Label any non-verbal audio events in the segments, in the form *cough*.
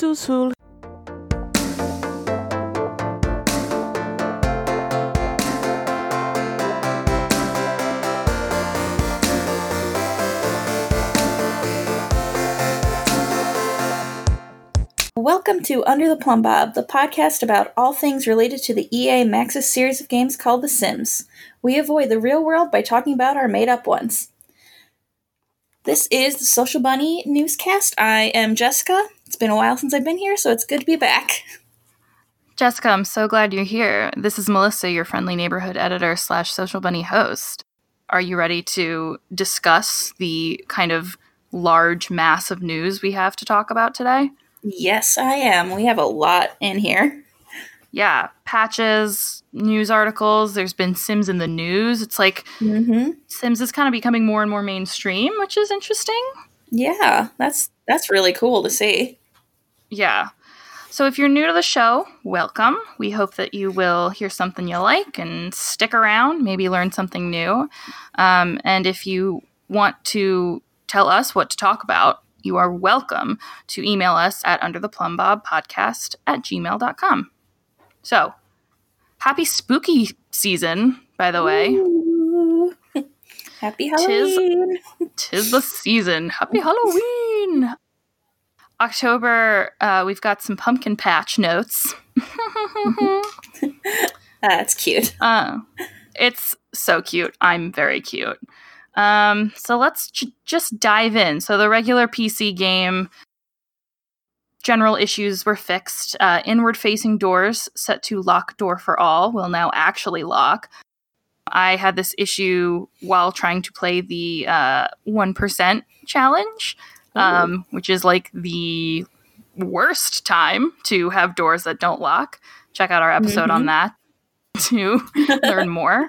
Sul sul. Welcome to Under the Plumbob, the podcast about all things related to the EA Maxis series of games called The Sims. We avoid the real world by talking about our made up ones. This is the Social Bunny newscast. I am Jessica. It's been a while since I've been here, so it's good to be back. Jessica, I'm so glad you're here. This is Melissa, your friendly neighborhood editor slash social bunny host. Are you ready to discuss the kind of large mass of news we have to talk about today? Yes, I am. We have a lot in here. Yeah, patches, news articles. There's been Sims in the news. It's like Mm-hmm. Sims is kind of becoming more and more mainstream, which is interesting. Yeah, that's that's really cool to see. Yeah. So if you're new to the show, welcome. We hope that you will hear something you like and stick around, maybe learn something new. Um, and if you want to tell us what to talk about, you are welcome to email us at undertheplumbobpodcast at gmail.com. So, happy spooky season, by the way. Ooh. *laughs* Happy Halloween. Tis the season. Happy *laughs* Halloween! October, uh, we've got some pumpkin patch notes. *laughs* That's cute. uh, it's so cute. I'm very cute. Um, so let's j- just dive in. So the regular PC game general issues were fixed. Uh, inward facing doors set to lock door for all will now actually lock. I had this issue while trying to play the uh, 1% challenge, um, which is like the worst time to have doors that don't lock. Check out our episode on that *laughs* to learn *laughs* more.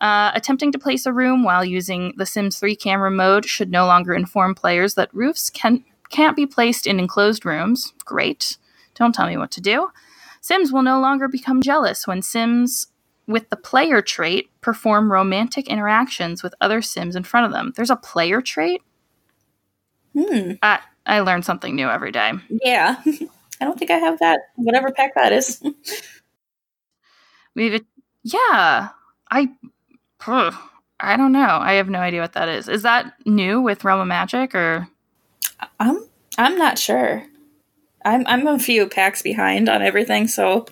Uh, attempting to place a room while using the Sims 3 camera mode should no longer inform players that roofs can can't be placed in enclosed rooms. Great. Don't tell me what to do. Sims will no longer become jealous when Sims with the player trait perform romantic interactions with other Sims in front of them. There's a player trait? Hmm. I, I learn something new every day. Yeah. *laughs* I don't think I have that. Whatever pack that is. *laughs* We've yeah. I ugh, I don't know. I have no idea what that is. Is that new with Realm of Magic or I'm I'm not sure. I'm I'm a few packs behind on everything, so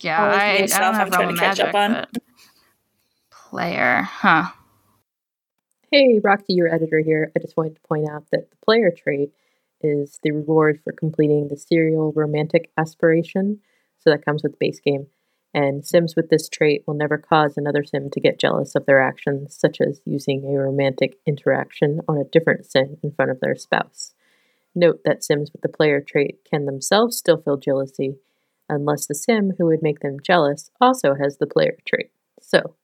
yeah? All of the I, I don't have I'm trying Realm of to catch Magic. up on. Player, huh? Hey, Roxy, your editor here. I just wanted to point out that the player trait is the reward for completing the serial romantic aspiration. So that comes with the base game. And Sims with this trait will never cause another Sim to get jealous of their actions, such as using a romantic interaction on a different Sim in front of their spouse. Note that Sims with the player trait can themselves still feel jealousy, unless the Sim who would make them jealous also has the player trait. So,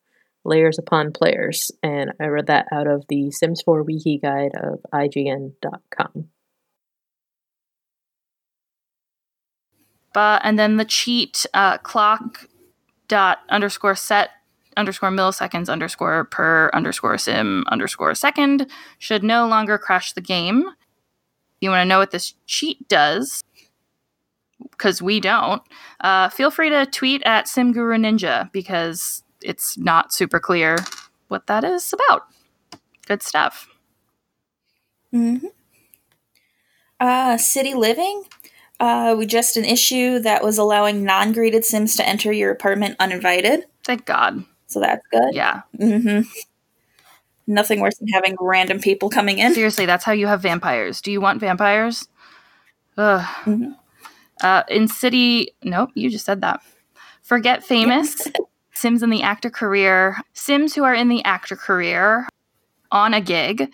layers upon players, and I read that out of the Sims 4 Wiki guide of IGN.com. But and then the cheat uh, clock dot underscore set underscore milliseconds underscore per underscore sim underscore second should no longer crash the game. You want to know what this cheat does, because we don't, uh, feel free to tweet at SimGuru Ninja because it's not super clear what that is about. Good stuff. hmm Uh, city living. Uh, we just an issue that was allowing non-greeted Sims to enter your apartment uninvited, Thank God. so that's good. Yeah. hmm Nothing worse than having random people coming in. Seriously, that's how you have vampires. Do you want vampires? Ugh. Mhm. Uh, in City, nope, you just said that. Forget famous. *laughs* Sims in the actor career. Sims who are in the actor career on a gig.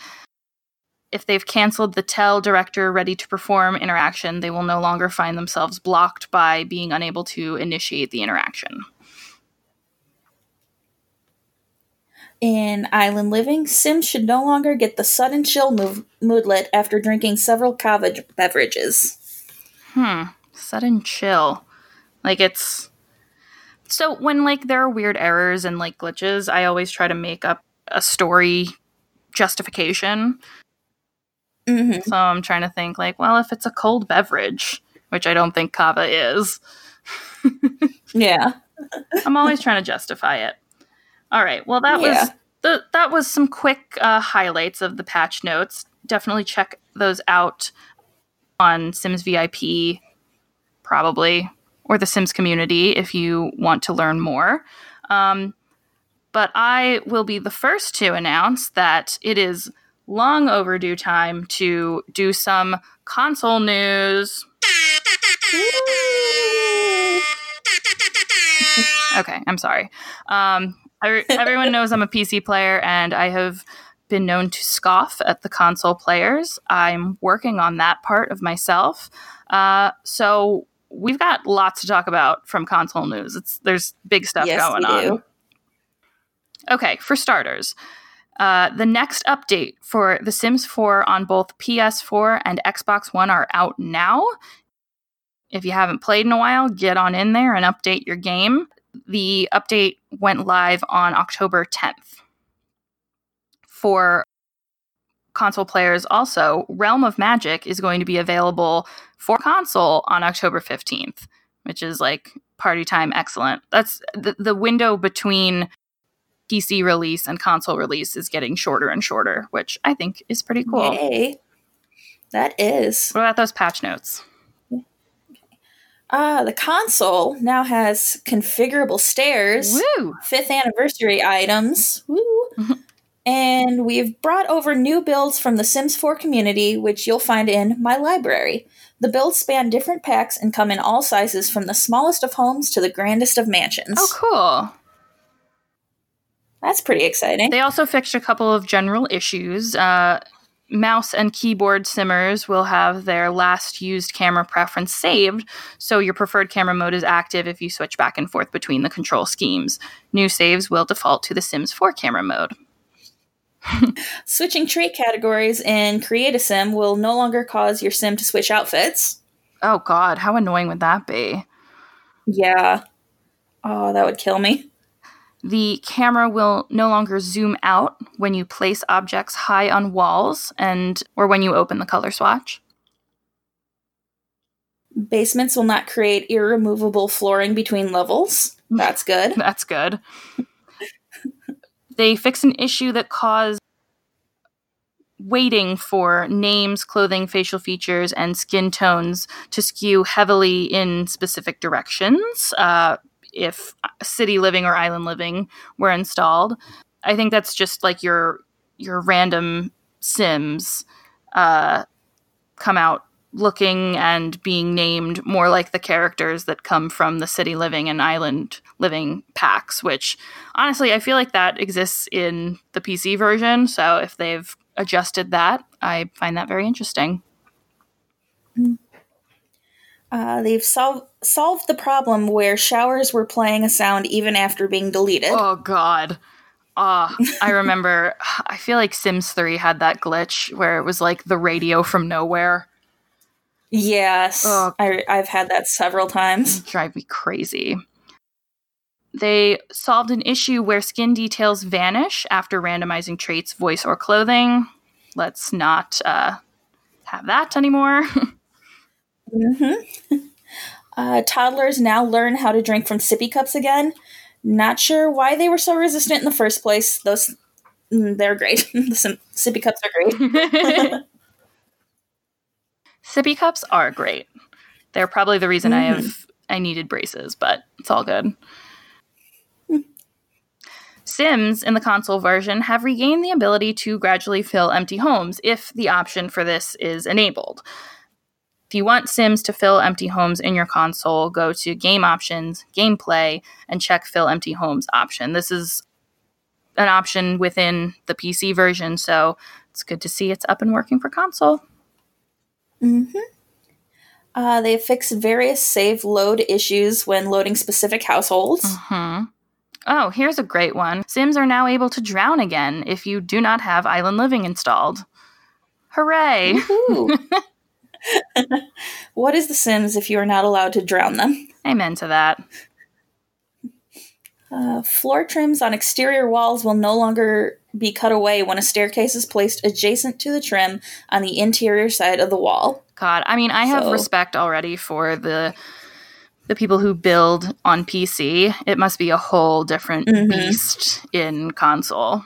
If they've canceled the tell director ready to perform interaction, they will no longer find themselves blocked by being unable to initiate the interaction. In island living, Sims should no longer get the sudden chill move- moodlet after drinking several kava beverages. Hmm. Sudden chill. Like it's so when like there are weird errors and like glitches, I always try to make up a story justification. hmm So I'm trying to think like, well, if it's a cold beverage, which I don't think kava is, *laughs* Yeah. I'm always trying to justify it. All right. Well, that was the that was some quick uh, highlights of the patch notes. Definitely check those out on Sims VIP, probably, or the Sims community if you want to learn more. Um, but I will be the first to announce that it is long overdue time to do some console news. Okay, I'm sorry. Um, I, everyone knows I'm a PC player, and I have been known to scoff at the console players. I'm working on that part of myself. Uh, so we've got lots to talk about from console news. It's there's big stuff Yes, going on. do. Okay, for starters, uh, the next update for The Sims 4 on both PS4 and Xbox One are out now. If you haven't played in a while, get on in there and update your game. The update went live on October 10th. For console players, also, Realm of Magic is going to be available for console on October 15th, which is like party time excellent. That's the, the window between PC release and console release is getting shorter and shorter, which I think is pretty cool. Yay. That is. What about those patch notes? Ah, the console now has configurable stairs, Woo! fifth anniversary items, woo. *laughs* and we've brought over new builds from the Sims 4 community, which you'll find in my library. The builds span different packs and come in all sizes, from the smallest of homes to the grandest of mansions. Oh, cool. That's pretty exciting. They also fixed a couple of general issues. Uh, mouse and keyboard simmers will have their last used camera preference saved, so your preferred camera mode is active if you switch back and forth between the control schemes. New saves will default to the Sims 4 camera mode. Switching trait categories in Create a Sim will no longer cause your sim to switch outfits. Oh, God, how annoying would that be? Yeah. Oh, that would kill me. The camera will no longer zoom out when you place objects high on walls and or when you open the color swatch. Basements will not create irremovable flooring between levels. *laughs* That's good. That's good. They fix an issue that caused waiting for names, clothing, facial features, and skin tones to skew heavily in specific directions uh, if city living or island living were installed. I think that's just like your your random Sims uh, come out looking and being named more like the characters that come from the city living and island living packs, which honestly, I feel like that exists in the PC version. So if they've adjusted that, I find that very interesting. Uh, they've sol- solved the problem where showers were playing a sound even after being deleted. Oh, God. Ah, I remember. *sighs* I feel like Sims 3 had that glitch where it was like the radio from nowhere. Yes, Oh. I, I've had that several times. drive me crazy. They solved an issue where skin details vanish after randomizing traits, voice, or clothing. Let's not uh, have that anymore. *laughs* hmm *laughs* Uh, toddlers now learn how to drink from sippy cups again. Not sure why they were so resistant in the first place. Those, mm, they're great. *laughs* the sippy cups are great. Sippy cups are great. They're probably the reason I Mhm. have I needed braces, but it's all good. Sims in the console version have regained the ability to gradually fill empty homes if the option for this is enabled. If you want Sims to fill empty homes in your console, go to Game Options, Gameplay, and check Fill Empty Homes option. This is an option within the PC version, so it's good to see it's up and working for console. Hmm Uh, they fixed various save load issues when loading specific households. hmm Oh, here's a great one. Sims are now able to drown again if you do not have Island Living installed. Hooray! *laughs* *laughs* What is The Sims if you are not allowed to drown them? Amen to that. Uh, floor trims on exterior walls will no longer be cut away when a staircase is placed adjacent to the trim on the interior side of the wall. God, I mean, I have So- respect already for the the people who build on PC. It must be a whole different Mhm. beast in console.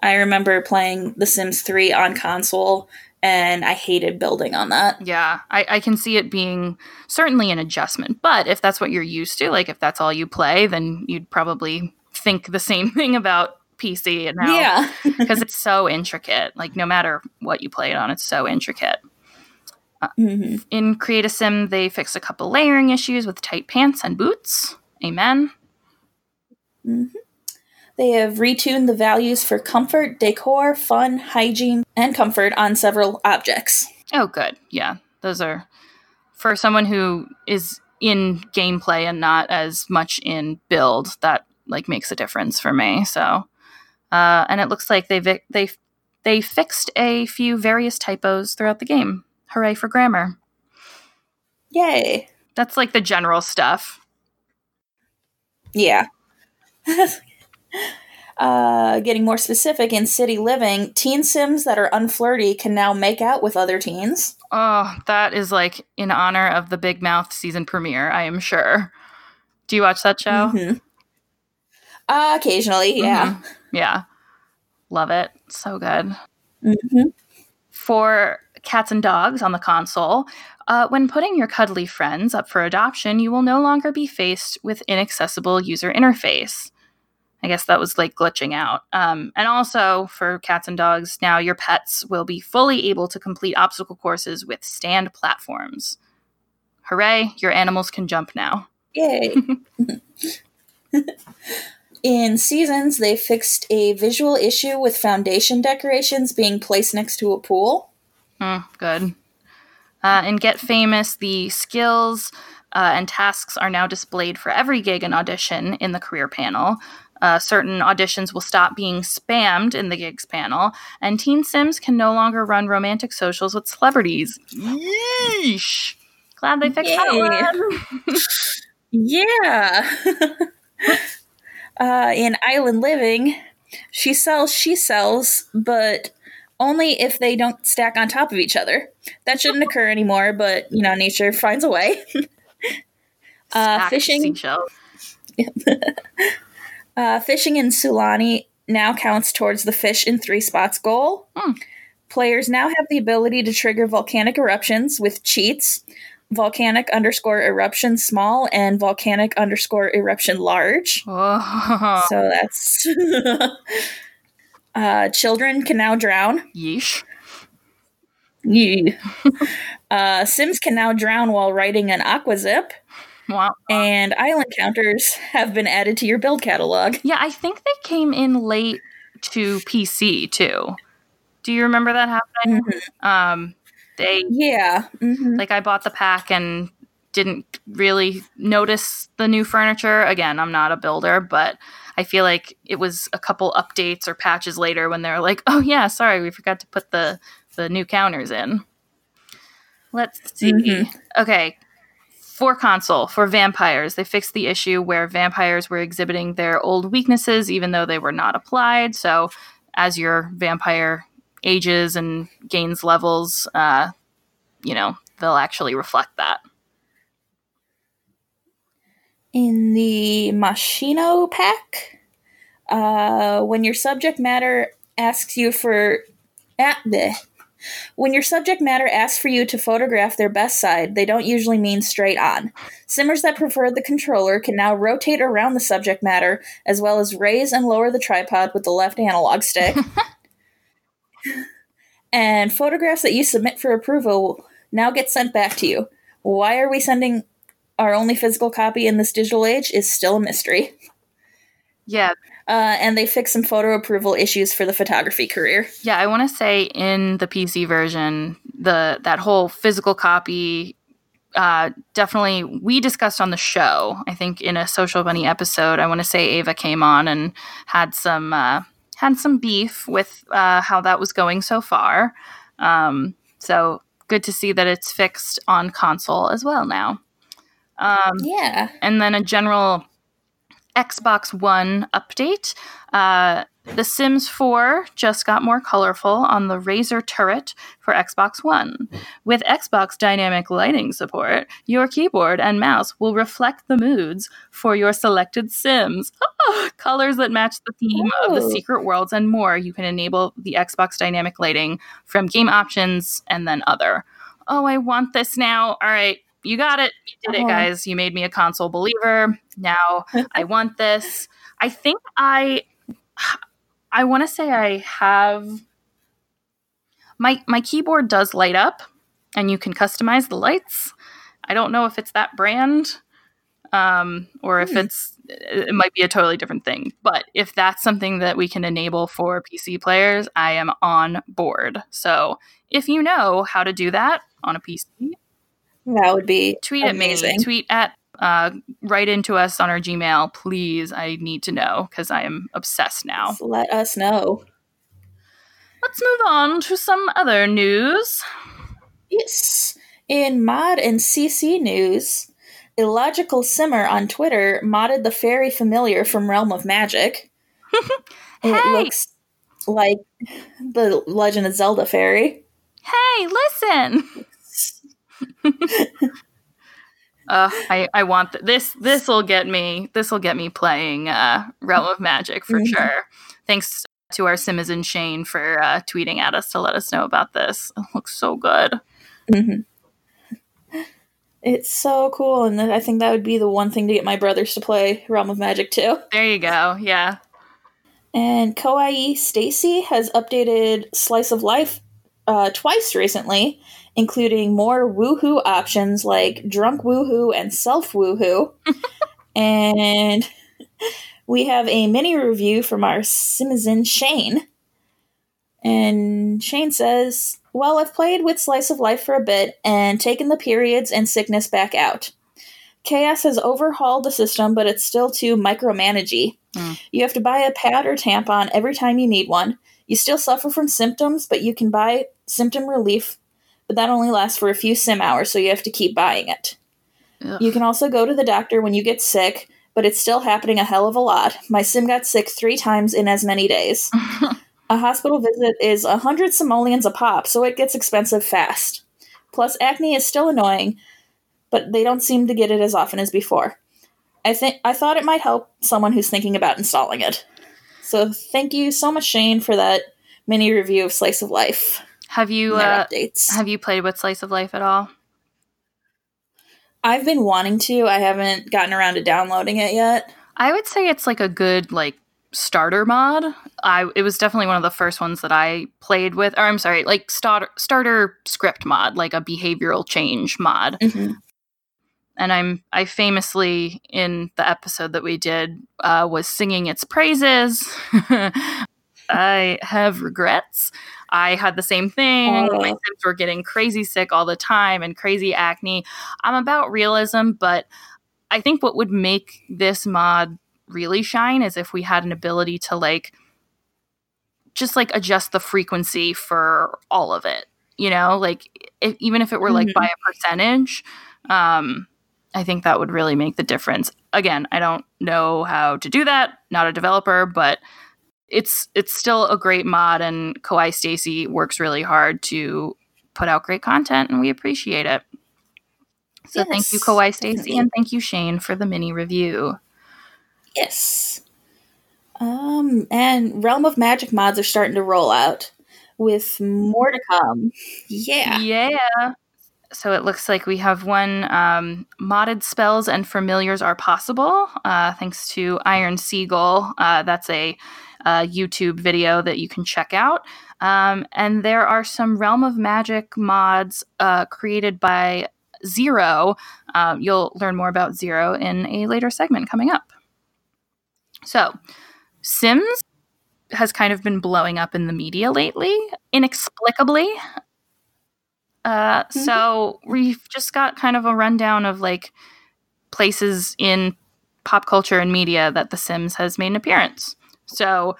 I remember playing The Sims 3 on console, and I hated building on that. Yeah, I, I can see it being certainly an adjustment. But if that's what you're used to, like if that's all you play, then you'd probably think the same *laughs* thing about PC and now Yeah. *laughs* because it's so intricate. Like no matter what you play it on, it's so intricate. Mhm. In Create a Sim, they fixed a couple layering issues with tight pants and boots. Amen. They have retuned the values for comfort, decor, fun, hygiene, and comfort on several objects. Oh, good. Yeah, those are for someone who is in gameplay and not as much in build. That like makes a difference for me. So, uh, and it looks like they vi- they they fixed a few various typos throughout the game. Hooray for grammar! Yay. That's like the general stuff. Yeah. *laughs* uh, getting more specific in city living, teen sims that are unflirty can now make out with other teens. Oh, that is like in honor of the Big Mouth season premiere. I am sure. Do you watch that show? Mhm. Uh, occasionally, yeah. Mhm. Yeah. Love it. So good. Mhm. For cats and dogs on the console, uh, when putting your cuddly friends up for adoption, you will no longer be faced with inaccessible user interface. I guess that was like glitching out. Um, and also for cats and dogs, now your pets will be fully able to complete obstacle courses with stand platforms. Hooray, your animals can jump now. Yay. *laughs* In Seasons, they fixed a visual issue with foundation decorations being placed next to a pool. Mm, good. Uh, in Get Famous, the skills uh, and tasks are now displayed for every gig and audition in the career panel. Uh, certain auditions will stop being spammed in the gigs panel, and Teen Sims can no longer run romantic socials with celebrities. Yeesh! Glad they fixed Yay. that one. Yeah. *laughs* uh, in Island Living, she sells she sells, but only if they don't stack on top of each other. That shouldn't occur anymore, but you know, nature finds a way. *laughs* uh, fishing seashells. *laughs* Uh, fishing in Sulani now counts towards the fish in three spots goal. Hmm. Players now have the ability to trigger volcanic eruptions with cheats volcanic underscore eruption small and volcanic underscore eruption large. Oh, So that's. *laughs* uh, children can now drown. yeesh. Yee. *laughs* uh, Sims can now drown while riding an aqua zip, Wow. and island counters have been added to your build catalog. Yeah, I think they came in late to PC too. Do you remember that happening? Um, they Yeah. mhm. like I bought the pack and didn't really notice the new furniture. Again, I'm not a builder, but I feel like it was a couple updates or patches later when they're like, "Oh yeah, sorry, we forgot to put the the new counters in." Let's see. Mhm. Okay. For console, for vampires, they fixed the issue where vampires were exhibiting their old weaknesses even though they were not applied. So, as your vampire ages and gains levels, uh, you know, they'll actually reflect that. in the Moschino pack, uh, when your subject matter asks you for at bleh. When your subject matter asks for you to photograph their best side, they don't usually mean straight on. Simmers that prefer the controller can now rotate around the subject matter as well as raise and lower the tripod with the left analog stick. *laughs* and photographs that you submit for approval now get sent back to you. Why are we sending our only physical copy in this digital age is still a mystery. Yeah, Uh, and they fixed some photo approval issues for the photography career. yeah. I want to say in the PC version, the that whole physical copy. Uh, definitely, we discussed on the show. I think in a Social Bunny episode, I want to say Ava came on and had some uh, had some beef with uh, how that was going so far. Um, so good to see that it's fixed on console as well now. Um, Yeah. and then a general Xbox One update. Uh, the Sims 4 just got more colorful on the Razer turret for Xbox One. With Xbox dynamic lighting support, your keyboard and mouse will reflect the moods for your selected Sims. *laughs* colors that match the theme of the Oh. secret worlds and more. You can enable the Xbox dynamic lighting from game options and then other. Oh, I want this now. All right, you got it. You did it, Uh-huh. guys. You made me a console believer. Now I *laughs* want this. I think I I want to say I have my my keyboard does light up and you can customize the lights. I don't know if it's that brand um or if Hmm. it's it might be a totally different thing. But if that's something that we can enable for PC players, I am on board. So, if you know how to do that on a PC, That would be tweet amazing. at me. Tweet at uh, write into us on our Gmail, please. I need to know because I am obsessed now. Just Let us know. Let's move on to some other news. Yes. In mod and CC news, Illogical Simmer on Twitter modded the fairy familiar from Realm of Magic. *laughs* It looks like the Legend of Zelda fairy. Hey, listen. *laughs* *laughs* Uh, I, I want th- this. This will get me. This will get me playing uh, Realm of Magic for Mhm. sure. Thanks to our Citizen Shane for uh, tweeting at us to let us know about this. It looks so good. hmm It's so cool, and I think that would be the one thing to get my brothers to play Realm of Magic too. There you go. Yeah. And Kawaii Stacie has updated Slice of Life uh, twice recently, including more woohoo options like drunk woohoo and self woohoo. *laughs* and we have a mini review from our Citizen Shane. And Shane says, Well, I've played with Slice of Life for a bit and taken the periods and sickness back out. Chaos has overhauled the system, but it's still too micromanagey. You have to buy a pad or tampon every time you need one. You still suffer from symptoms, but you can buy symptom relief, but that only lasts for a few sim hours, so you have to keep buying it. Ugh. You can also go to the doctor when you get sick, but it's still happening a hell of a lot. My sim got sick three times in as many days. *laughs* a hospital visit is a hundred simoleons a pop, so it gets expensive fast. Plus, acne is still annoying, but they don't seem to get it as often as before. I think I thought it might help someone who's thinking about installing it. So thank you so much, Shane, for that mini review of Slice of Life. have you uh, updates. have you played with Slice of Life at all? I've been wanting to. I haven't gotten around to downloading it yet. I would say it's like a good like starter mod. I it was definitely one of the first ones that I played with. Or I'm sorry, like starter starter script mod, like a behavioral change mod. And I'm I famously in the episode that we did uh, was singing its praises. *laughs* I have regrets. I had the same thing. Oh. My Sims were getting crazy sick all the time and crazy acne. I'm about realism, but I think what would make this mod really shine is if we had an ability to like just like adjust the frequency for all of it. You know, like if, even if it were like Mhm. by a percentage, um, I think that would really make the difference. Again, I don't know how to do that. Not a developer, but it's it's still a great mod, and Kawaii Stacie works really hard to put out great content, and we appreciate it. So thank you, Yes, Stacie, and thank you, Shane, for the mini review. Yes. Um, and Realm of Magic mods are starting to roll out with more to come. Yeah. Yeah. So it looks like we have one um, modded spells and familiars are possible, uh, thanks to Iron Seagull. Uh, that's a, uh YouTube video that you can check out. Um, and there are some Realm of Magic mods uh, created by Zero. Um, you'll learn more about Zero in a later segment coming up. So, Sims has kind of been blowing up in the media lately, inexplicably. Uh, Mhm. So we've just got kind of a rundown of like places in pop culture and media that The Sims has made an appearance. So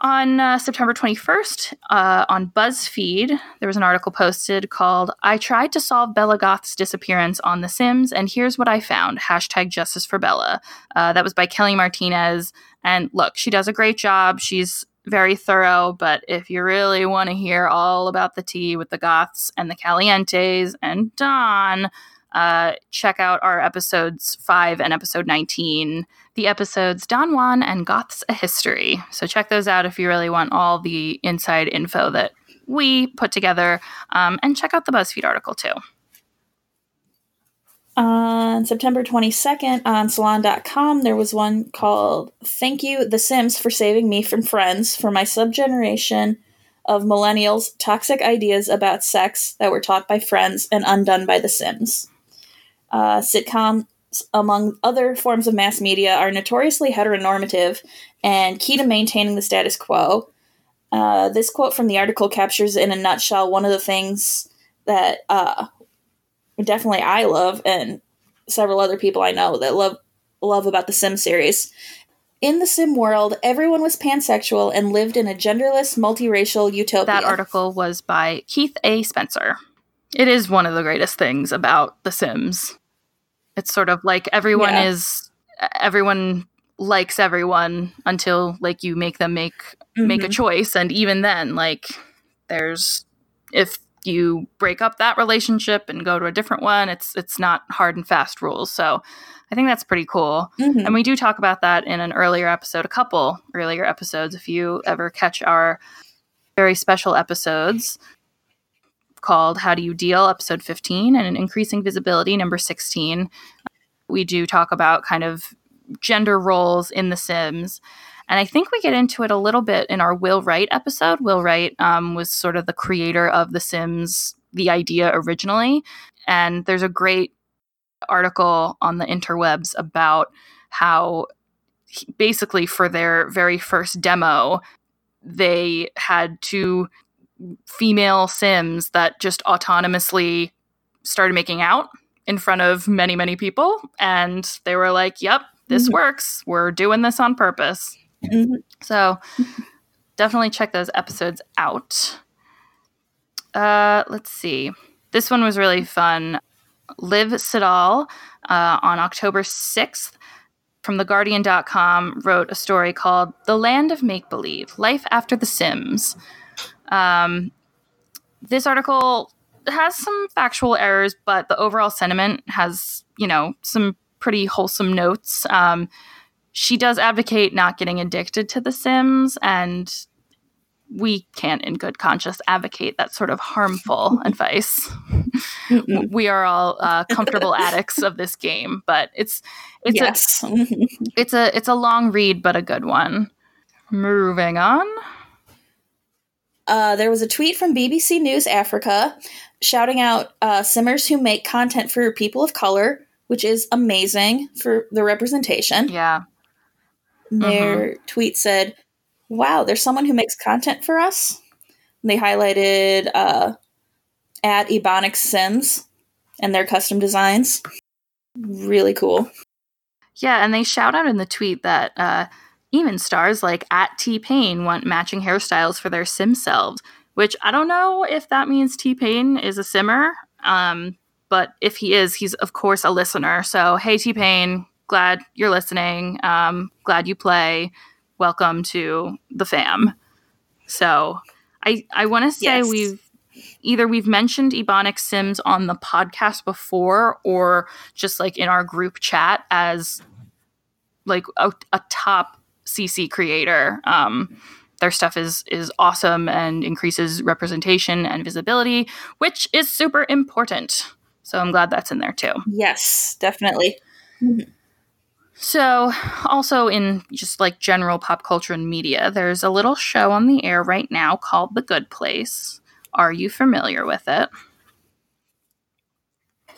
On uh, September 21st, uh, on BuzzFeed, there was an article posted called I Tried to Solve Bella Goth's Disappearance on The Sims, and Here's What I Found Hashtag Justice for Bella. Uh, that was by Kelly Martinez. And look, she does a great job. She's very thorough, but if you really want to hear all about the tea with the Goths and the Calientes and Don, uh, check out our episodes 5 and episode 19, the episodes Don Juan and Goths a History. So check those out if you really want all the inside info that we put together, um, and check out the BuzzFeed article too. On September 22nd on Salon.com, there was one called Thank You, The Sims, for Saving Me from Friends for my subgeneration of millennials' toxic ideas about sex that were taught by friends and undone by The Sims. Uh, sitcoms, among other forms of mass media, are notoriously heteronormative and key to maintaining the status quo. Uh, this quote from the article captures, in a nutshell, one of the things that uh, definitely I love, and several other people I know that love love about the Sim series. In the Sim world, everyone was pansexual and lived in a genderless, multiracial utopia. That article was by Keith A. Spencer. It is one of the greatest things about The Sims. It's sort of like everyone yeah. is everyone likes everyone until like you make them make mm-hmm. make a mm-hmm. choice and even then like there's if you break up that relationship and go to a different one it's it's not hard and fast rules so i think that's pretty cool mm-hmm. and we do talk about that in an earlier episode a couple earlier episodes if you ever catch our very special episodes called How Do You Deal, episode 15, and an Increasing Visibility, number 16. We do talk about kind of gender roles in The Sims. And I think we get into it a little bit in our Will Wright episode. Will Wright um, was sort of the creator of The Sims, the idea originally. And there's a great article on the interwebs about how basically for their very first demo, they had two female Sims that just autonomously started making out in front of many, many people. And they were like, yep, this mm-hmm. works. We're doing this on purpose. Mm-hmm. So definitely check those episodes out. Uh, let's see. This one was really fun. Liv Siddall uh, on October 6th from TheGuardian.com wrote a story called The Land of Make Believe Life After the Sims. Um, this article has some factual errors, but the overall sentiment has, you know, some pretty wholesome notes. Um, she does advocate not getting addicted to The Sims, and we can't, in good conscience, advocate that sort of harmful *laughs* advice. we are all uh, comfortable *laughs* addicts of this game, but it's it's yes. a *laughs* it's a it's a long read, but a good one. Moving on. Uh, there was a tweet from BBC News Africa shouting out uh, simmers who make content for people of color, which is amazing for the representation. Yeah. Their mm-hmm. tweet said, Wow, there's someone who makes content for us. And they highlighted uh, at Ebonix Sims and their custom designs. Really cool. Yeah, and they shout out in the tweet that uh, even stars like at T Pain want matching hairstyles for their sim selves, which I don't know if that means T Pain is a simmer. Um, but if he is, he's of course a listener. So hey T Pain, glad you're listening. Um, glad you play. Welcome to the fam. So I I want to say yes. we've either we've mentioned Ebonix Sims on the podcast before or just like in our group chat as like a, a top CC creator. Um, their stuff is is awesome and increases representation and visibility, which is super important. So I'm glad that's in there too. Yes, definitely. Mm-hmm. So, also in just like general pop culture and media, there's a little show on the air right now called The Good Place. Are you familiar with it?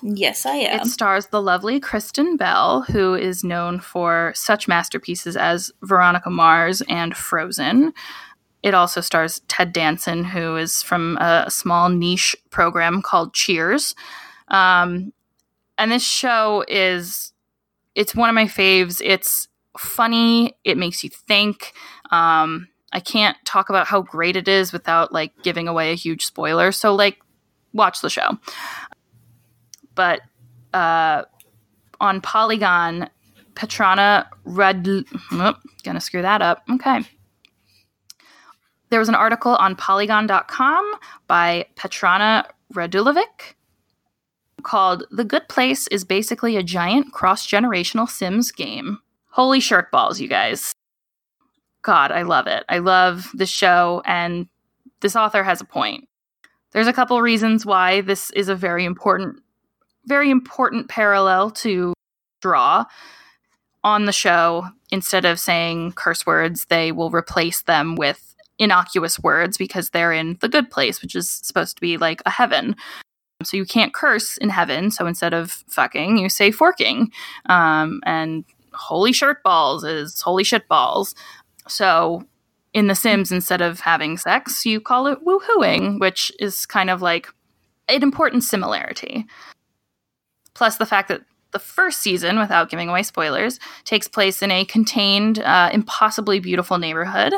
Yes, I am. It stars the lovely Kristen Bell, who is known for such masterpieces as Veronica Mars and Frozen. It also stars Ted Danson, who is from a small niche program called Cheers. Um, and this show is it's one of my faves. It's funny. It makes you think. Um, I can't talk about how great it is without like giving away a huge spoiler. So like watch the show. But uh, on Polygon, Petrana Red. Oh, gonna screw that up. Okay. There was an article on Polygon.com by Petrana Radulovic called The Good Place is basically a giant cross generational Sims game. Holy shirt balls, you guys. God, I love it. I love the show, and this author has a point. There's a couple reasons why this is a very important, very important parallel to draw on the show. Instead of saying curse words, they will replace them with innocuous words because they're in the good place, which is supposed to be like a heaven. So you can't curse in heaven. So instead of fucking, you say forking. Um, and holy shirt balls is holy shit balls. So in The Sims, instead of having sex, you call it woohooing, which is kind of like an important similarity. Plus, the fact that the first season, without giving away spoilers, takes place in a contained, uh, impossibly beautiful neighborhood.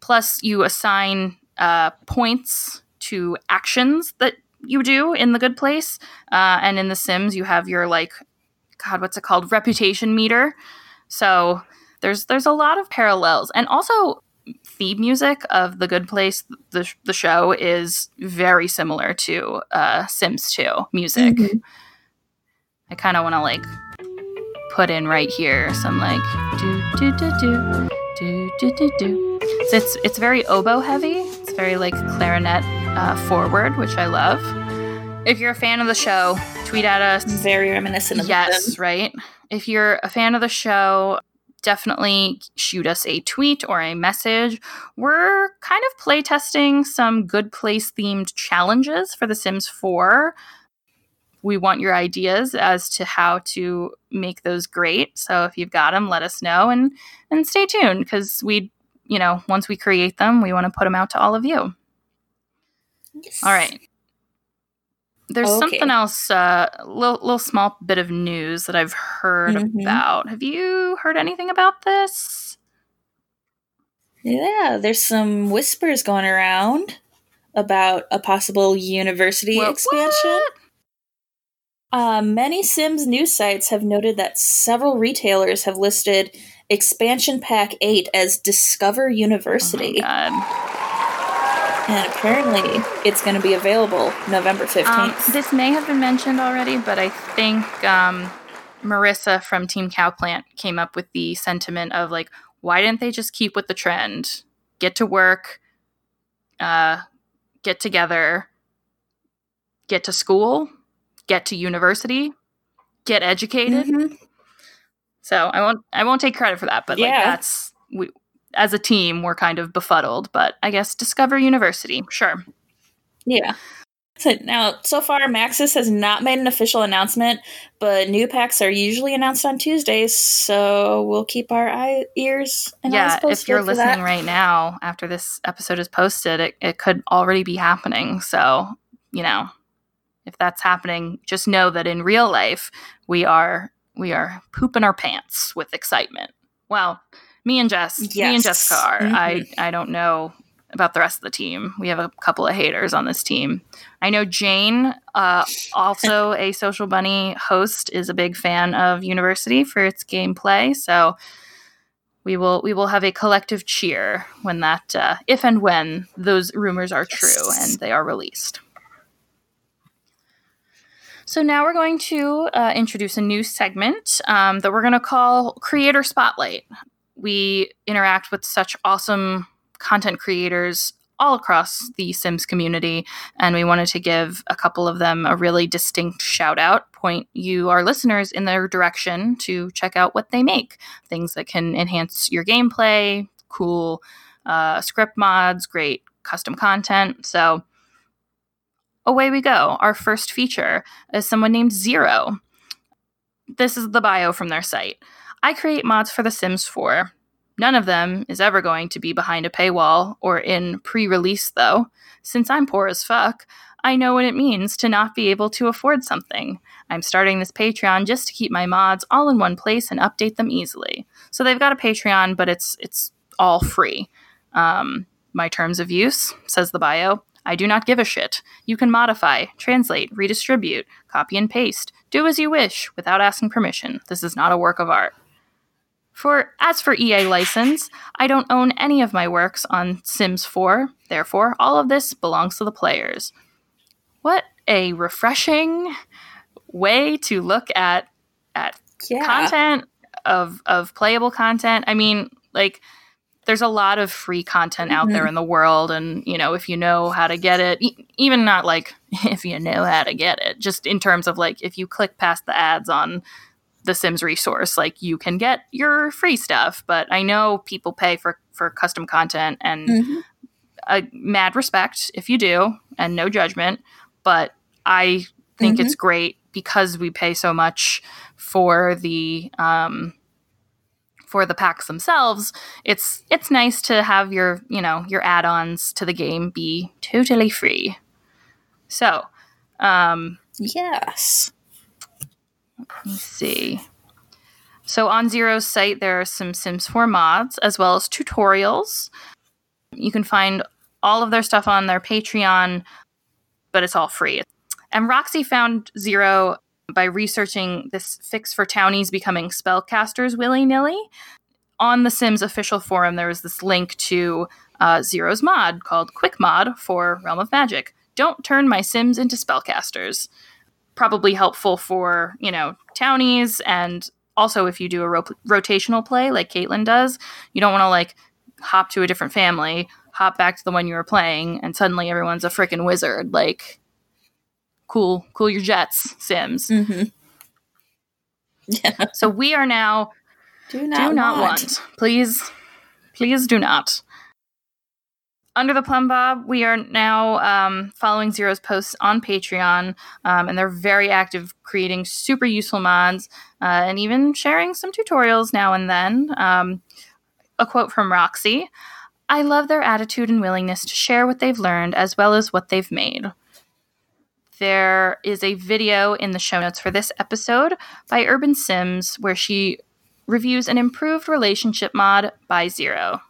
Plus, you assign uh, points to actions that you do in the good place. Uh, and in The Sims, you have your like, God, what's it called? Reputation meter. So there's there's a lot of parallels, and also theme music of The Good Place, the the show is very similar to uh, Sims 2 music. Mm-hmm. I kind of want to like put in right here some like do do do do do do do do. So it's it's very oboe heavy. It's very like clarinet uh, forward, which I love. If you're a fan of the show, tweet at us. Very reminiscent of yes, right. If you're a fan of the show, definitely shoot us a tweet or a message. We're kind of playtesting some good place themed challenges for The Sims 4. We want your ideas as to how to make those great. So if you've got them, let us know and and stay tuned because we, you know, once we create them, we want to put them out to all of you. Yes. All right. There's okay. something else, a uh, little, little small bit of news that I've heard mm-hmm. about. Have you heard anything about this? Yeah, there's some whispers going around about a possible university what, expansion. What? Uh, many Sims news sites have noted that several retailers have listed Expansion Pack 8 as Discover University. Oh and apparently it's going to be available November 15th. Um, this may have been mentioned already, but I think um, Marissa from Team Cowplant came up with the sentiment of like, why didn't they just keep with the trend? Get to work, uh, get together, get to school, get to university, get educated. Mm-hmm. So I won't I won't take credit for that, but yeah. like that's we as a team, we're kind of befuddled, but I guess Discover University, sure. Yeah. So now, so far, Maxis has not made an official announcement, but new packs are usually announced on Tuesdays, so we'll keep our eye, ears and yeah, eyes if you're listening that. right now, after this episode is posted, it, it could already be happening. So, you know, if that's happening, just know that in real life, we are we are pooping our pants with excitement. Well, me and Jess, yes. me and Jessica are. Mm-hmm. I I don't know about the rest of the team. We have a couple of haters on this team. I know Jane, uh, also *laughs* a Social Bunny host, is a big fan of University for its gameplay. So we will we will have a collective cheer when that, uh, if and when those rumors are true and they are released. So now we're going to uh, introduce a new segment um, that we're going to call Creator Spotlight we interact with such awesome content creators all across the Sims community, and we wanted to give a couple of them a really distinct shout out, point you, our listeners, in their direction to check out what they make. Things that can enhance your gameplay, cool uh, script mods, great custom content. So away we go. Our first feature is someone named Zero. This is the bio from their site. I create mods for The Sims 4. None of them is ever going to be behind a paywall or in pre release, though. Since I'm poor as fuck, I know what it means to not be able to afford something. I'm starting this Patreon just to keep my mods all in one place and update them easily. So they've got a Patreon, but it's it's all free. Um, my terms of use, says the bio. I do not give a shit. You can modify, translate, redistribute, copy and paste, do as you wish without asking permission. This is not a work of art. For as for EA license, I don't own any of my works on Sims 4. Therefore, all of this belongs to the players. What a refreshing way to look at at Yeah. content of of playable content. I mean, like there's a lot of free content out there mm-hmm. in the world and you know if you know how to get it e- even not like *laughs* if you know how to get it just in terms of like if you click past the ads on the sims resource like you can get your free stuff but i know people pay for for custom content and Mhm. a mad respect if you do and no judgment but i think Mhm. it's great because we pay so much for the um for the packs themselves it's it's nice to have your you know your add-ons to the game be totally free so um Yes. Let me see. So on zero's site there are some sims 4 mods as well as tutorials. You can find all of their stuff on their patreon but it's all free. And roxy found zero by researching this fix for townies becoming spellcasters willy-nilly. On the sims official forum there was this link to uh, zero's mod called quick mod for realm of magic. Don't turn my sims into spellcasters probably helpful for you know townies and also if you do a ro- rotational play like caitlin does you don't want to like hop to a different family hop back to the one you were playing and suddenly everyone's a freaking wizard like cool cool your jets sims Mm-hmm. Yeah. so we are now Do not, do not want. want. Please, please do not. Under the Plumbob, we are now um, following Zero's posts on Patreon, um, and they're very active, creating super useful mods uh, and even sharing some tutorials now and then. Um, a quote from Roxy I love their attitude and willingness to share what they've learned as well as what they've made. There is a video in the show notes for this episode by Urban Sims where she reviews an improved relationship mod by Zero.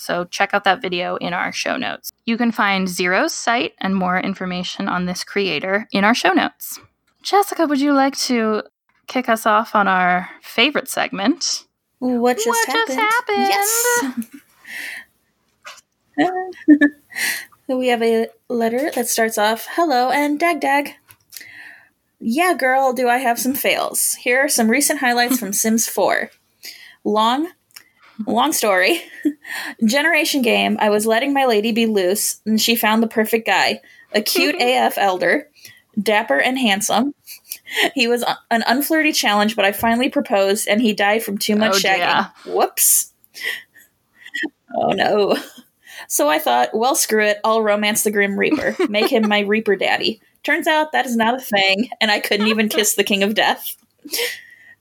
So check out that video in our show notes. You can find Zero's site and more information on this creator in our show notes. Jessica, would you like to kick us off on our favorite segment? What just What happened? just happened? Yes. *laughs* we have a letter that starts off Hello and Dag Dag. Yeah, girl, do I have some fails? Here are some recent highlights from Sims 4. Long, long story. *laughs* Generation game, I was letting my lady be loose, and she found the perfect guy. A cute *laughs* AF elder, dapper and handsome. He was an unflirty challenge, but I finally proposed, and he died from too much Oh, shagging. Whoops. Oh no. So I thought, well, screw it. I'll romance the Grim Reaper, make him my *laughs* Reaper daddy. Turns out that is not a thing, and I couldn't even kiss the King of Death.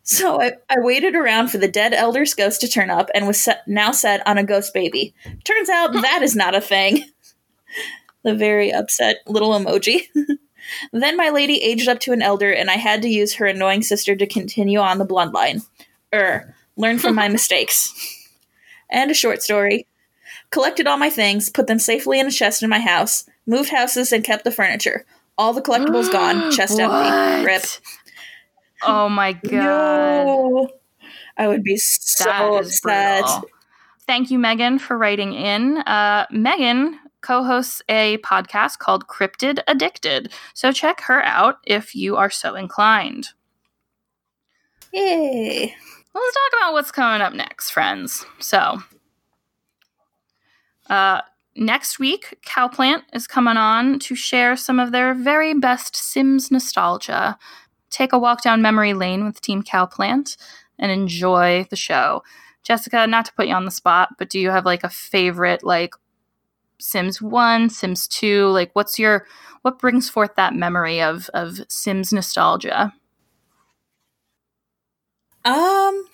So I, I waited around for the dead elder's ghost to turn up and was set, now set on a ghost baby. Turns out that is not a thing. *laughs* The very upset little emoji. *laughs* then my lady aged up to an elder, and I had to use her annoying sister to continue on the bloodline. Er, learn from my *laughs* mistakes. And a short story. Collected all my things, put them safely in a chest in my house, moved houses, and kept the furniture. All the collectibles gone, *gasps* chest empty. Rip. Oh my god. No. I would be so upset. brutal. Thank you, Megan, for writing in. Uh, Megan co hosts a podcast called Cryptid Addicted. So check her out if you are so inclined. Yay. Let's talk about what's coming up next, friends. So, uh, next week, Cowplant is coming on to share some of their very best Sims nostalgia. Take a walk down memory lane with Team Cowplant and enjoy the show. Jessica, not to put you on the spot, but do you have like a favorite, like Sims 1, Sims 2? Like, what's your, what brings forth that memory of, of Sims nostalgia? Um,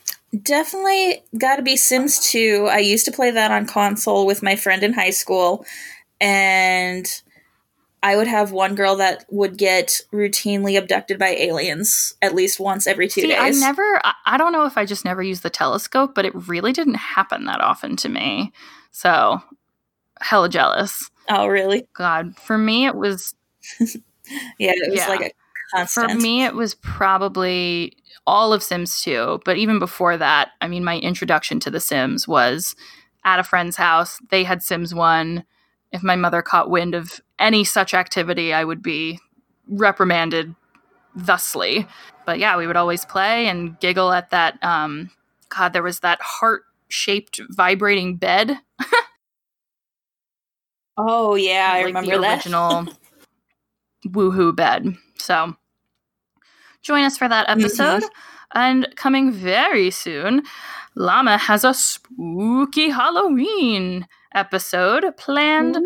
definitely got to be Sims 2. I used to play that on console with my friend in high school, and I would have one girl that would get routinely abducted by aliens at least once every two See, days. I never, I, don't know if I just never used the telescope, but it really didn't happen that often to me. So, hella jealous. oh, really? God, for me, it was *laughs* Yeah, it was Yeah. like a For me, it was probably all of Sims 2. But even before that, I mean, my introduction to The Sims was at a friend's house. They had Sims 1. If my mother caught wind of any such activity, I would be reprimanded thusly. But yeah, we would always play and giggle at that. Um, God, there was that heart shaped vibrating bed. *laughs* oh, yeah, I like remember the that. original *laughs* woohoo bed. So join us for that episode. And coming very soon, Llama has a spooky Halloween episode planned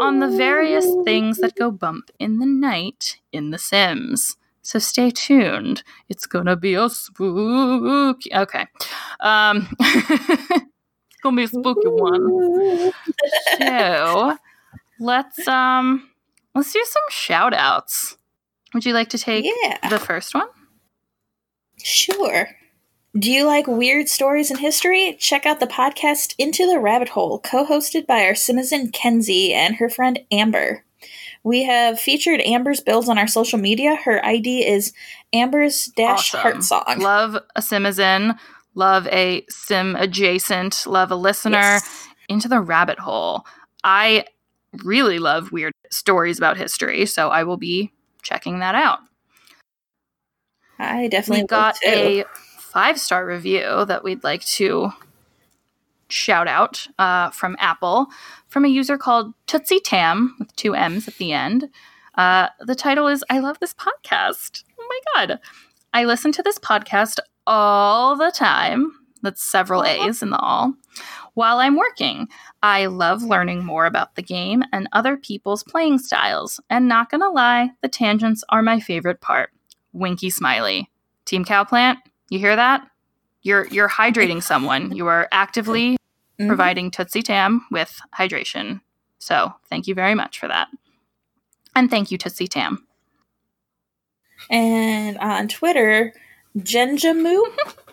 on the various things that go bump in the night in The Sims. So stay tuned. It's gonna be a spooky. Okay, um, *laughs* it's gonna be a spooky one so let's um let's do some shout outs would you like to take Yeah, the first one sure. Do you like weird stories and history? Check out the podcast Into the Rabbit Hole, co hosted by our Citizen Kenzie and her friend Amber. We have featured Amber's builds on our social media. Her ID is Amber's Dash Awesome. Heart Song. love a simizin love a sim adjacent love a listener Yes. into the rabbit hole i really love weird stories about history so i will be checking that out I definitely we got a five star review that we'd like to shout out uh, from Apple from a user called Tootsie Tam with two M's at the end. Uh, the title is I Love This Podcast. Oh my God. I listen to this podcast all the time. That's several A's in the all. While I'm working, I love learning more about the game and other people's playing styles. And not gonna lie, the tangents are my favorite part. Winky smiley. Team Cowplant, you hear that? You're you're hydrating someone. You are actively Mhm. providing Tootsie Tam with hydration. So thank you very much for that. And thank you, Tootsie Tam. And on Twitter, Genjamu,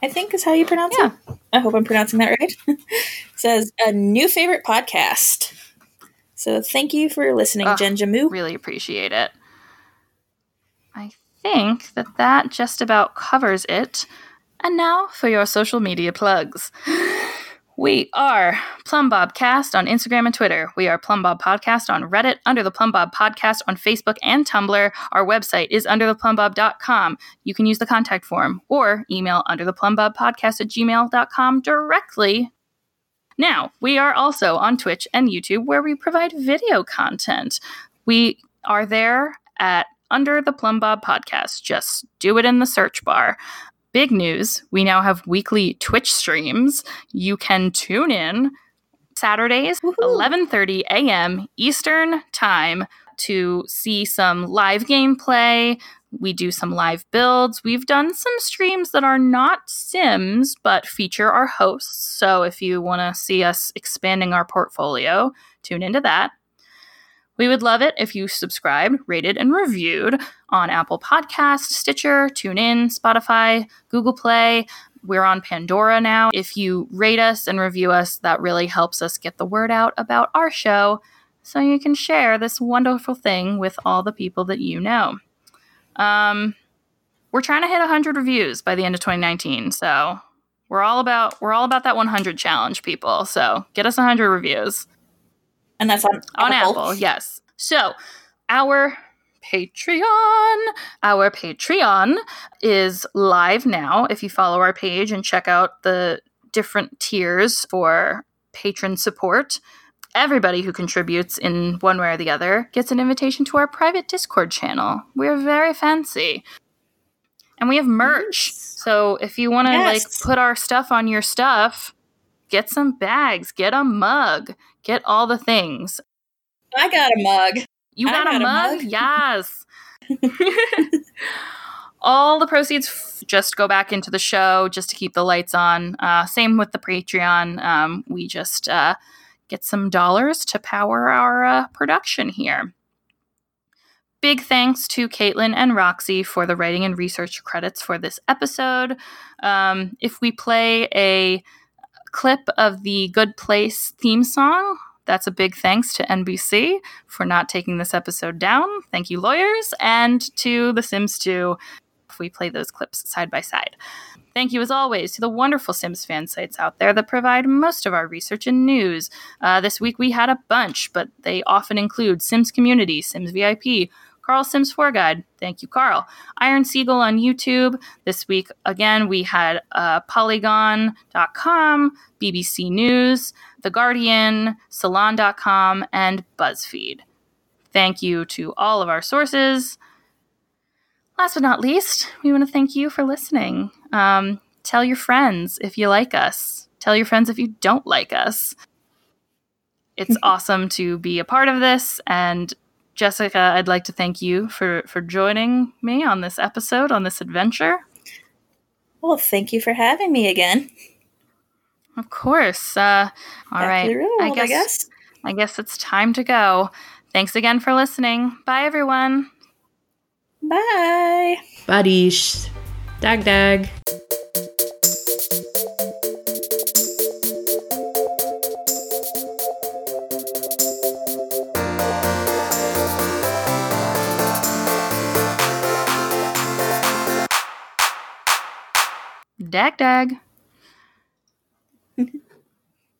I think is how you pronounce Yeah. it. I hope I'm pronouncing that right. *laughs* Says a new favorite podcast. So thank you for listening, Ugh, Genjamu. Really appreciate it. I think that that just about covers it. And now for your social media plugs. We are PlumbobCast on Instagram and Twitter. We are Plumbob Podcast on Reddit, under the Plumbob Podcast on Facebook and Tumblr. Our website is undertheplumbob.com. You can use the contact form or email undertheplumbobpodcast at gmail.com directly. Now, we are also on Twitch and YouTube where we provide video content. We are there at Under the Plumbob Podcast. Just do it in the search bar. Big news, we now have weekly Twitch streams. You can tune in Saturdays, Woohoo. 11:30 a.m. Eastern Time to see some live gameplay. We do some live builds. We've done some streams that are not Sims but feature our hosts. So if you want to see us expanding our portfolio, tune into that. We would love it if you subscribed, rated, and reviewed on Apple Podcast, Stitcher, TuneIn, Spotify, Google Play. We're on Pandora now. If you rate us and review us, that really helps us get the word out about our show so you can share this wonderful thing with all the people that you know. Um, we're trying to hit 100 reviews by the end of 2019, so we're all about we're all about that 100 challenge, people. So get us 100 reviews And that's on, on Apple. yes. So our Patreon, our Patreon is live now. If you follow our page and check out the different tiers for patron support, everybody who contributes in one way or the other gets an invitation to our private Discord channel. We're very fancy. And we have merch. So if you want to like put our stuff on your stuff, get some bags, get a mug, get all the things. I got a mug. You got, a, got a mug? mug. Yes. *laughs* *laughs* All the proceeds f- just go back into the show just to keep the lights on. Uh, same with the Patreon. Um, we just uh, get some dollars to power our uh, production here. Big thanks to Caitlin and Roxy for the writing and research credits for this episode. Um, if we play a clip of the Good Place theme song, that's a big thanks to NBC for not taking this episode down. Thank you, lawyers, and to The Sims 2 if we play those clips side by side. Thank you, as always, to the wonderful Sims fan sites out there that provide most of our research and news. Uh, this week we had a bunch, but they often include Sims Community, Sims VIP, Carl Sims 4 Guide. Thank you, Carl. Iron Seagull on YouTube. This week, again, we had uh, Polygon.com, BBC News, The Guardian, Salon.com, and BuzzFeed. Thank you to all of our sources. Last but not least, we want to thank you for listening. Um, tell your friends if you like us. Tell your friends if you don't like us. It's *laughs* awesome to be a part of this. And Jessica, I'd like to thank you for, for joining me on this episode, on this adventure. Well, thank you for having me again. Of course. Uh, all Back right. to the real world, I I guess, guess. I guess it's time to go. Thanks again for listening. Bye, everyone. Bye. Badish. Dag dag. Dag dag. *laughs*